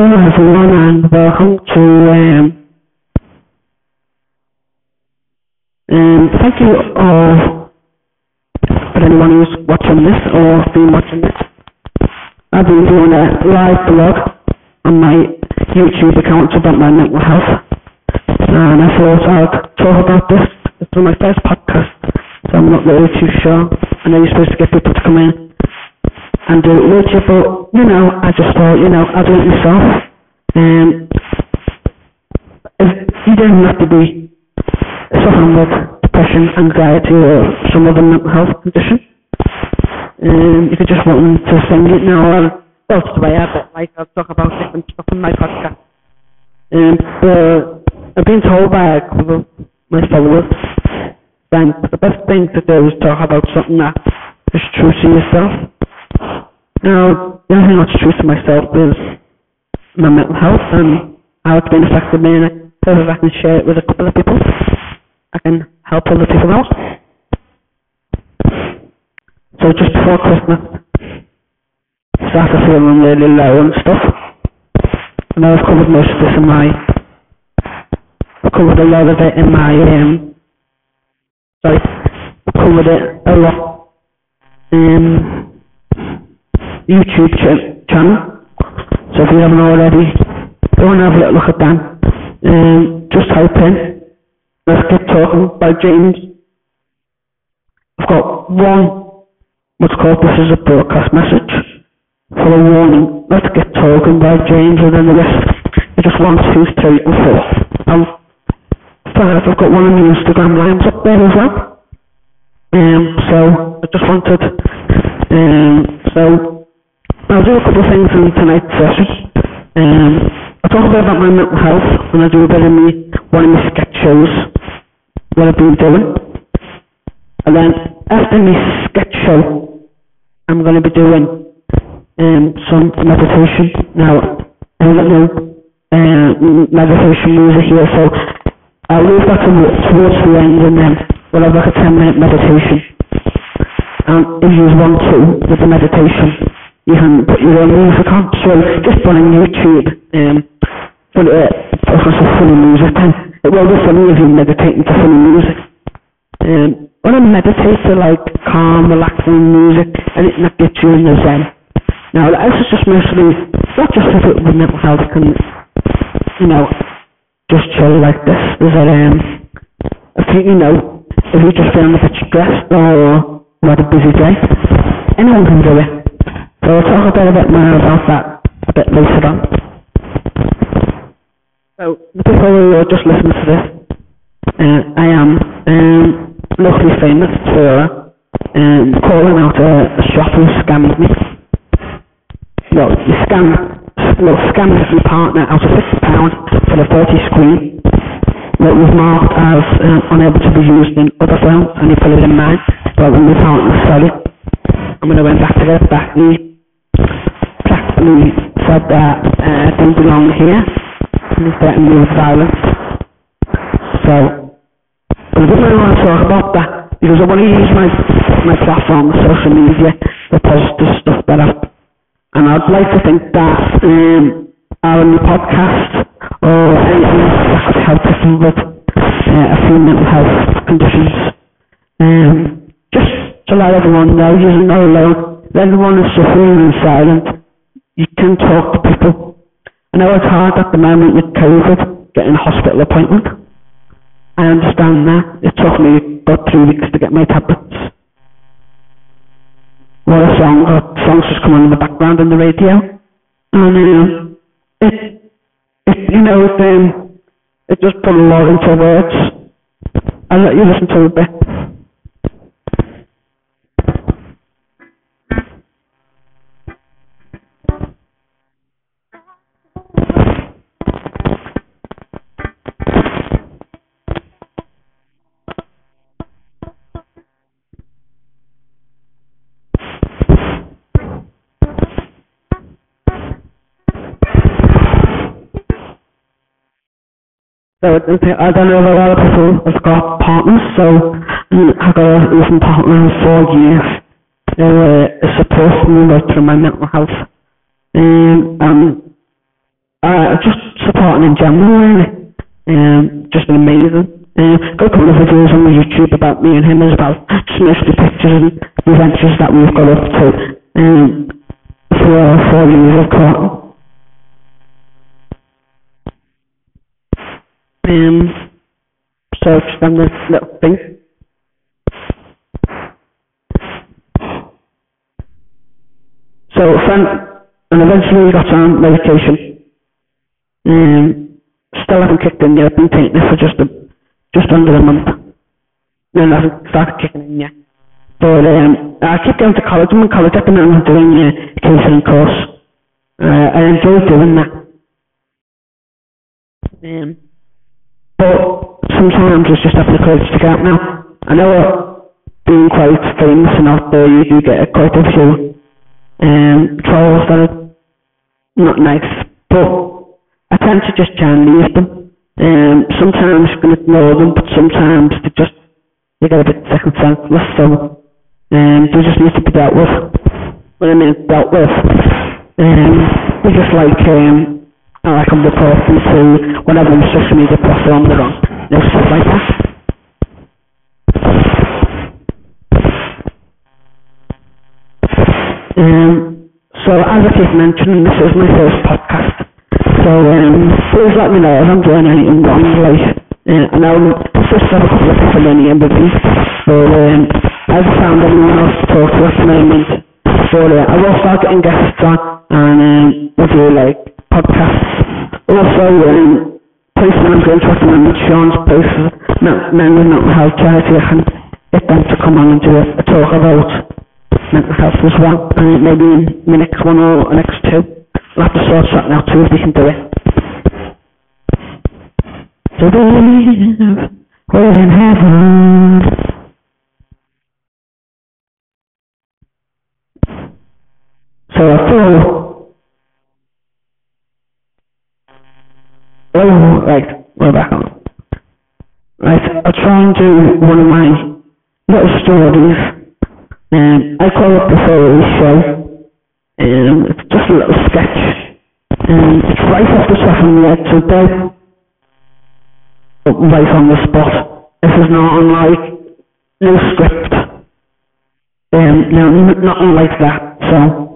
Hello everyone and welcome to um, um thank you all for anyone who's watching this or been watching this. I've been doing a live blog on my YouTube account about my mental health and I thought I'd talk about this. It's my first podcast so I'm not really too sure. I know you're supposed to get people to come in and do it with you but you know I just thought you know I'll do it myself. Um, you don't have to be suffering with depression, anxiety, or some other mental health condition. Um, if you just want them to sing it now, or that's the way I like I'll talk about different stuff in my podcast. Um, but I've been told by a couple of my followers that the best thing to do is talk about something that is true to yourself. Now, the only thing that's true to myself is my mental health and how it's been affecting me and if I can share it with a couple of people, I can help other people out. So just before Christmas, I started feeling really low and stuff. And I've covered most of this in my, I've covered a lot of it in my, um, sorry, I've covered it a lot in YouTube ch- channel. So if you haven't already, go and have a little look at that. Um, just type in Let's Get Talking by James. I've got one, what's called This is a Broadcast Message, for a warning. Let's Get Talking by James, and then the rest are just one, two, three, and four. And five, I've got one of the Instagram lines up there as well. Um, so I just wanted, um, so I'll do a couple of things in tonight's session. Um, I'll talk a bit about my mental health, and I'll do a bit of me, one of my sketch shows, what I've been doing. And then after my sketch show, I'm going to be doing um, some meditation. Now, I don't know uh, meditation music here, so I'll leave that to, towards the end, and then we'll have like a 10 minute meditation. And if you want to, with the meditation, you can put your own music on. So just put on YouTube, um, put it, focus on funny music, and it will be funny if you're meditating to funny music. Um, when I meditate to like calm, relaxing music, anything that gets you in the zen. Now, the is just mostly, not just if it with mental health can, you know, just chill like this. Is that, um, I think, you know, if you're just feeling a bit stressed or had a busy day, anyone can do it. So we'll talk a bit, bit more about that a bit later on. So before we uh, just listen to this, uh, I am um, locally famous for um, calling out a, a shop who scammed me. Well, he scammed, well, scammed my partner out of £50 for a 30 screen that was marked as uh, unable to be used in other phones and he put it in mine, but when partner said it, and when I went back to it back, he practically said that uh, I don't belong here and he threatened me with violence. So, but I didn't really want to talk about that because I want to use my, my platform, social media, for positive stuff that I've, and I'd like to think that um, our new podcast or anything that could help people with uh, a few mental health conditions. Um, to let everyone know you're not alone. Everyone is suffering in silence you can talk to people. I know it's hard at the moment with COVID, getting a hospital appointment. I understand that. It took me about three weeks to get my tablets. What a song, a songs just come on in the background on the radio. And um, it, it, you know, it, um, it just put a lot into words. I'll let you listen to it a bit. So I don't know a lot of people have got partners, so I've got a recent partner in four years. They were supporting me right through my mental health. Um, and uh, just supporting in general, really. Um, just been amazing. Uh, got a couple of videos on YouTube about me and him as well. Just mostly pictures and adventures that we've got up to um, for four years of court. Um, so just on this little thing. So friend, and eventually got on medication. Um, still haven't kicked in yet. I've been taking it for just a, just under a month. And I haven't started kicking in yet. But um, I keep going to college. I'm in college at the moment. Doing a uh, counselling course. Uh, I enjoy doing that. Um, but sometimes it's just having the courage to get now. I know being quite famous and out there, you do get quite a few um, trolls that are not nice, but I tend to just try and leave them. Um, sometimes you can ignore them, but sometimes they just they get a bit second senseless, so um, they just need to be dealt with. What I mean dealt with, um, they just like um, I like I'm reporting to whatever social media platform they're on, you know, stuff like that. Um, so as I keep mentioning, this is my first podcast. So um, please let me know if I'm doing anything wrong. Like, uh, I know this is sort of a couple of many entities, but um, I haven't found anyone else to talk to at the moment. So uh, I will start getting guests on and um, we'll do like. Also, um, manager interested in Sean's place, men with mental health charity. I can get them to come on and do a, a talk about mental health as well. And maybe in the next one or the next two, I'll have to sort something out too if we can do it. Believe we're in heaven. So I thought, oh, right, we're back on. Right, I'll try and do one of my little stories um, I call it the Foley Show. Um, it's just a little sketch. Um, it's right off the top of my head, so don't right on the spot. This is not unlike no script. Um, no, nothing like that. So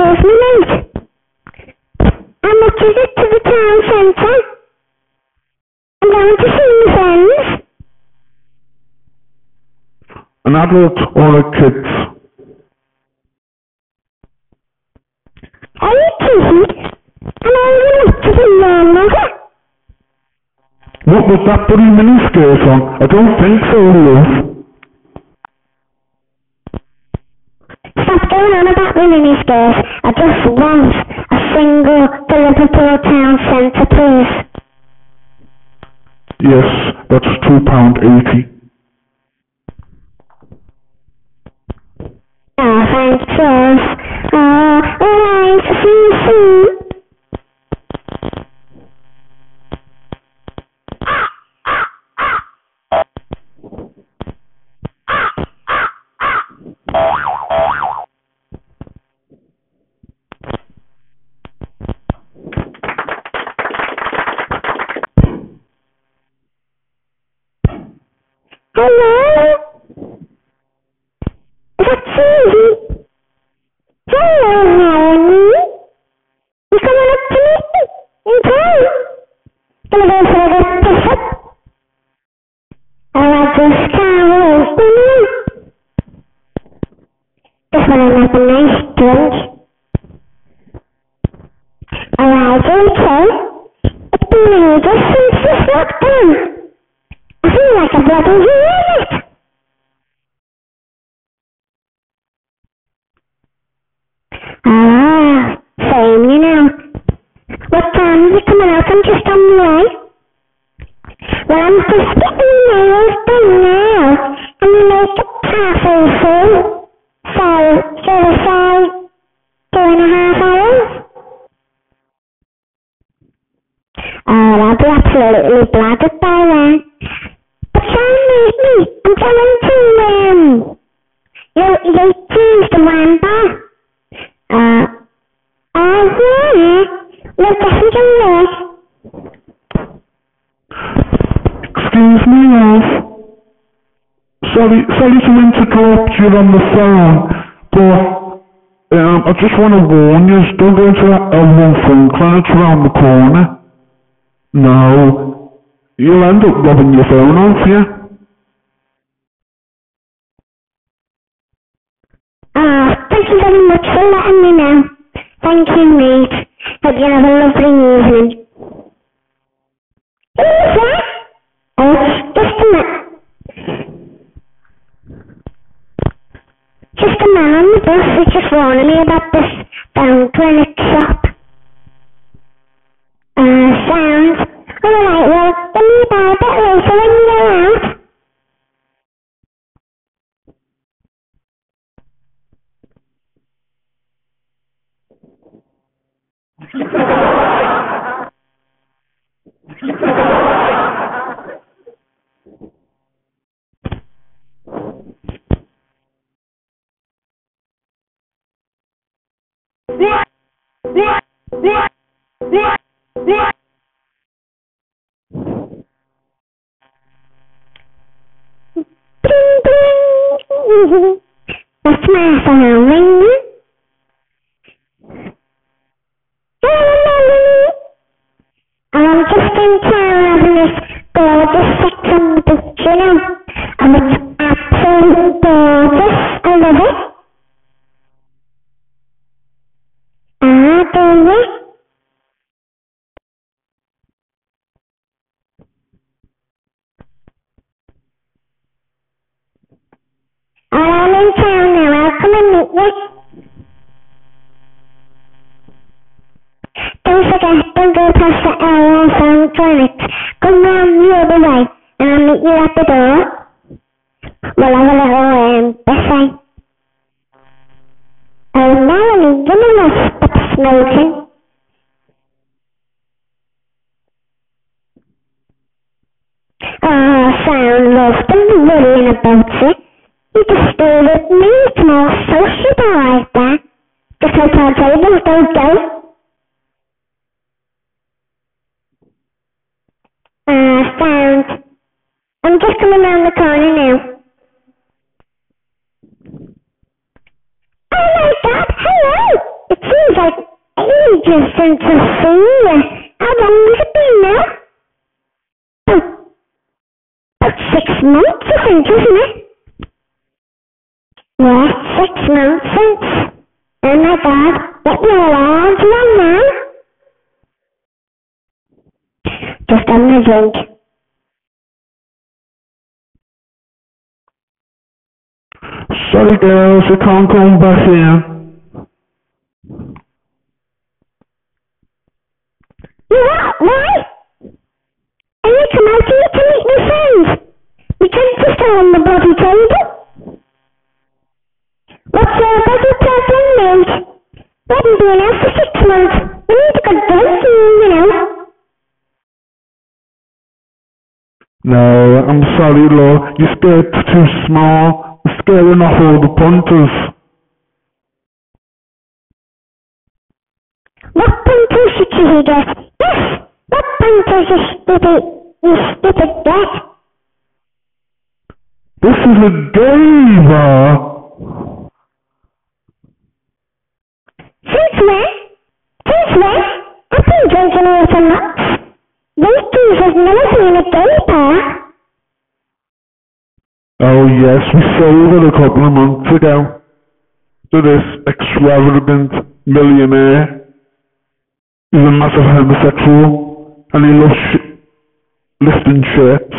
Excuse me, mate. How much is it to the town centre? I'm going to see my friends. An adult or a kid? Are you kidding? Am I old enough to be your mother? What was that bloody miniskirt on? I don't think so, love. Stop going on about the miniskirt. A single for Liverpool town centre, please. Yes, that's two pound eighty. Oh, thanks, love. Oh, uh, alright, see you soon. Hello? Is that Susie? Hello, Melanie. You coming up to me? In town? Gonna go for a piss up? I like this didn't Just wanna have a nice drink. Alright, okay. It's been ages since this lockdown. I feel like a bloody idiot. Ah, same, you know. What time are you coming out? I'm just on the way. Getting my nails done now, and the makeup halfway through. So, shall we say two and a half hours? Oh, I'll be absolutely bladdered by then. But Sam, mate, me, I'm going to, you you choose the one. Uh, oh, yeah. We'll definitely do this. Excuse me, love. Sorry, sorry to interrupt you on the phone, but um, I just want to warn you, don't go to that Elmo phone clinic around the corner. No, you'll end up robbing your phone off you. Oh, thank you very much for letting me know. Thank you, mate. Hope you have a lovely evening. Who's that? Oh, just a minute. Just a man on the bus was just warning me about this phone clinic shop. Uh, sounds. Alright, well, give me a bell a bit later when you go out. That's my phone ringing. Town now. I'll come and meet you. Don't forget, don't go past the LA phone clinic. Come round the other way, and I'll meet you at the door. We'll have a little um, buffet. Oh, Melanie, you must stop smoking. Oh, sound love, don't be worrying about it. Just stay with me, like that. Just like our tables don't go. Ah, sound. I'm just coming around the corner now. Oh my god, hello! It seems like ages since I've seen you. How long has it been now? Oh, about six months, I think, isn't it? Yes, six months since. Oh my god, get your large one now. Just having a drink. Sorry, girls, you can't come back in. You what? Why? And you come out here to meet my friends. We can't just go on the bloody table. I'm sorry, love. Your skirt's too small. Scaring off all the punters. What punters should you get? Yes! What punters, you stupid, you stupid get? This is a game. Since? Since? I've been drinking here for months. These two have never seen a gay bar. Oh yes, we sold it a couple of months ago. To this extravagant millionaire. He's a massive homosexual. And he loves sh- lifting shirts.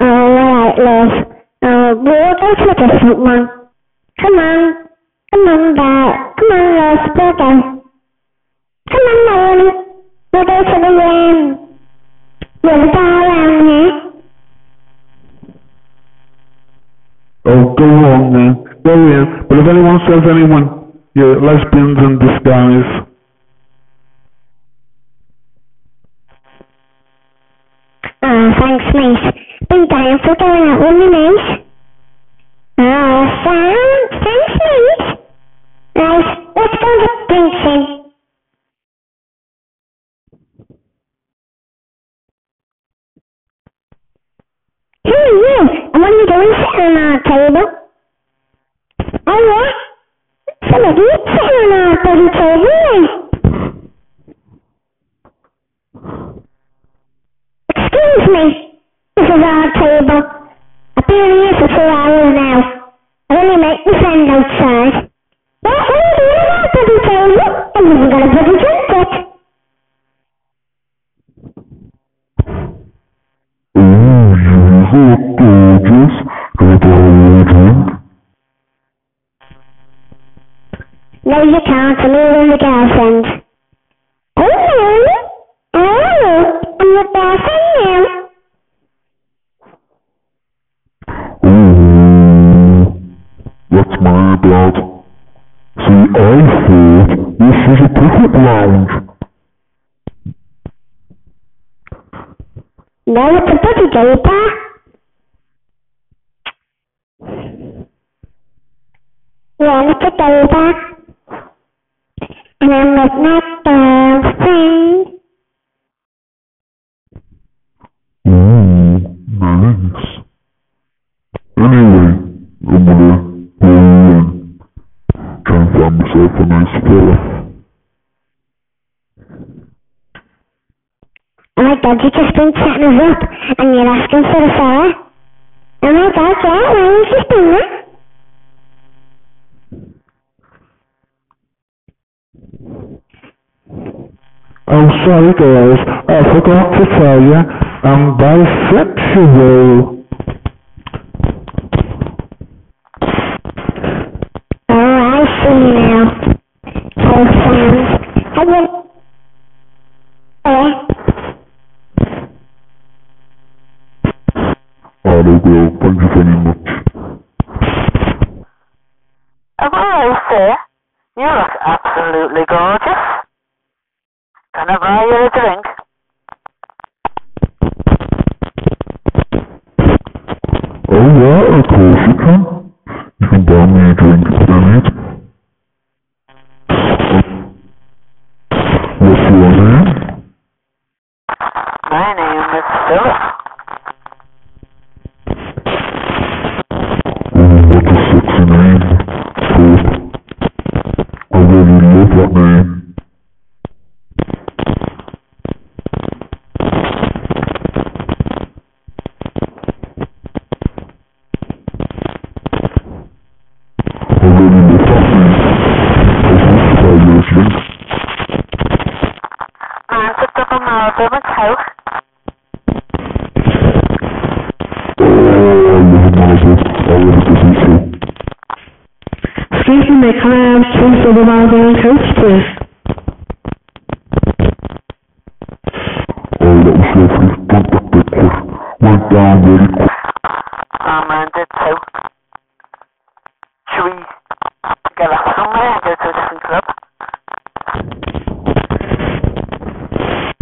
Alright, love. Uh, we'll go to a different one. Come on. Come on, Dad. Come on, love. Go. Come To. Oh, go on then. Go worrying. But if anyone says anyone, you're lesbians in disguise. Oh, thanks, mate. Been dying for going out with me, Sam, thanks, mate. Right, let's go drinks in. Who are you? And what are you doing sitting on our table? Oh, yeah? Our bloody table, then. Excuse me, this is our table. I've been here for two hours now. I only make my friend outside. What, are you doing our bloody table? I haven't got a bloody drink No, you can't. I'm here with my girlfriend. Hello. Hello. I'm your girlfriend now. Oh, what's my bad? See, I thought this was a pickup lounge. No, it's a bloody gay bar. Yeah, it's a gay bar. And I'm with my Ooh, nice. Anyway, I'm gonna go and try and find myself a nice fella. My god, you've just been setting us up and you're asking for a fella. Oh my god, yeah, why have you done that? Oh, sorry girls, I forgot to tell you, I'm bisexual. Oh, I see now. Hello girl, thank you very much. Hello, sir. You look absolutely gorgeous. Can I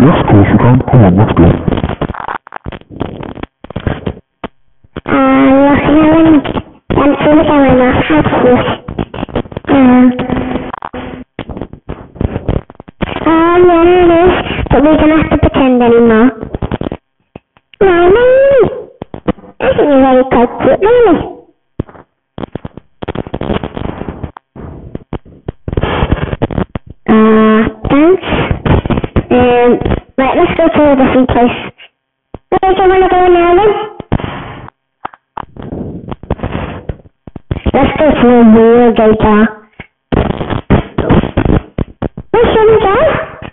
Yes, of course you can. Come on, let's go. look, you know, when I'm sort of going off houses. Yeah, it is. But we don't have to pretend anymore. No, to a different place. Where do you want to go now then? Let's go to a real bar. Where shall we go?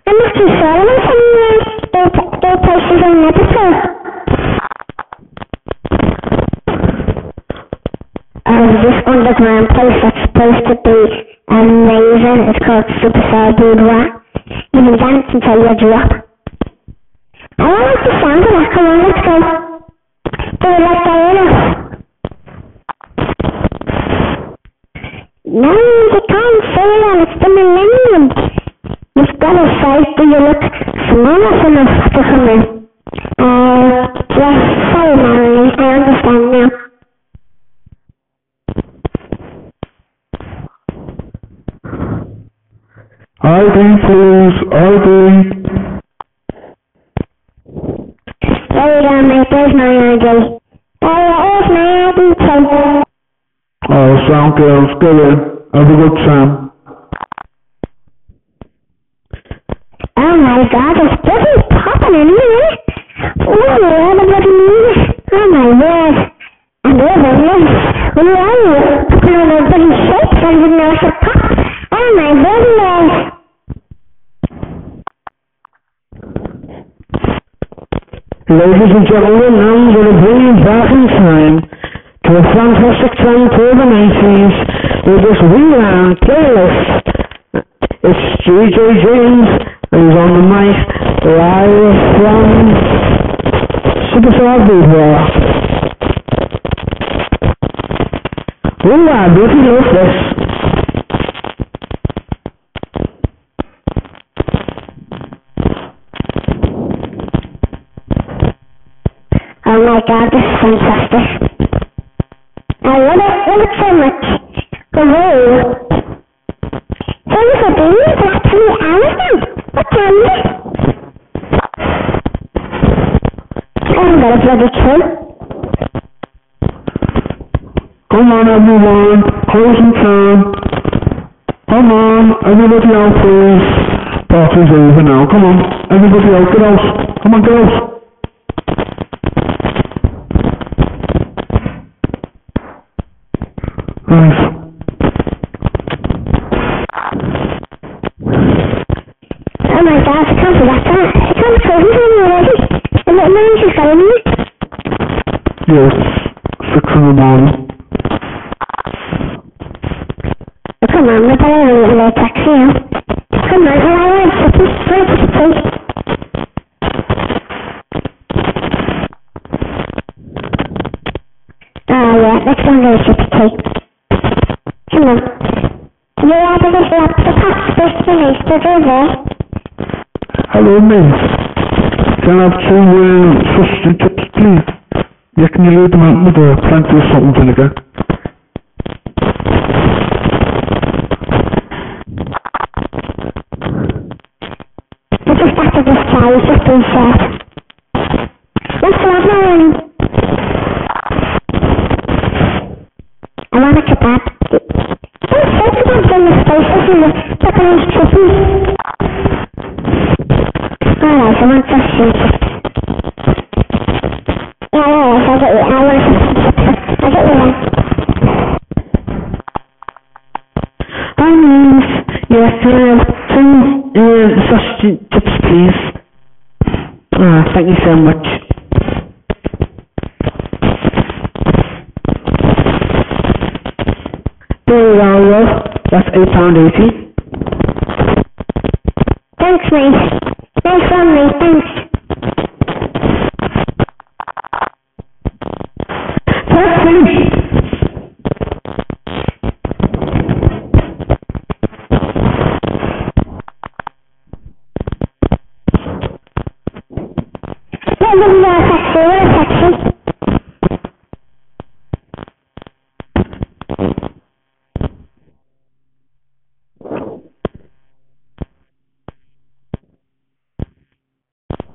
Not too sure. I'm some uh, gay, gay places I've never been. Oh, this underground place that's supposed to be amazing. It's called Super Fair Boudoir. You can dance until you drop. I don't like the sound of that. Come on, let's go. Do it like Diana. can't say that. It's the millennium. I. ID, please. ID. There you go, mate. There's my ID. There it is, my ID. Oh, sound girls, go in. Have a good time. Oh my god, it's bloody popping in here. Oh, yeah, the bloody music. Oh my word. And over here, who are you? Looking at the bloody shapes I didn't know I pop. Oh my goodness. Ladies and gentlemen, I'm going to bring you back in time to a fantastic time called the 90s with this rewound playlist. It's J.J. James and he's on the mic live from Superstar Boudoir. Ooh, I really love this. My god, this is fantastic. I love it, love it so much. Woohoo. Things are being actually hours now. What time is it? I haven't got a bloody clue. Come on, everyone. Closing time. Come on, everybody out, please. Party's over now. Come on, everybody out. Get out. Come on, get out. Right. Oh my god, I can't believe that. I can't close time already. And what money's just got in here? Yes. Six in the morning. Oh, come on, we better leave a little taxi now. Come on, allow me a second. Wait a second. Oh yeah, let's go and get a sip of tea. Come on. You're out of this lap, the past the river. Hello, miss. Can I have two uh, sausage chips, please? Yeah, can you leave them out with uh, plenty of salt and vinegar? I just after this guy, he's just been shot. What's the matter, Aaron? I want a kebab. Don't say kebabs in the spaces and the Japanese chicken. Alright, I want sausage. Yeah, alright, I'll get you, I want sausage. I'll get you one. Hi, miss. Yes, can I have two uh, sausage and chips, please? Ah, thank you so much. Are, love. That's eight pound eighty. Thanks, mate.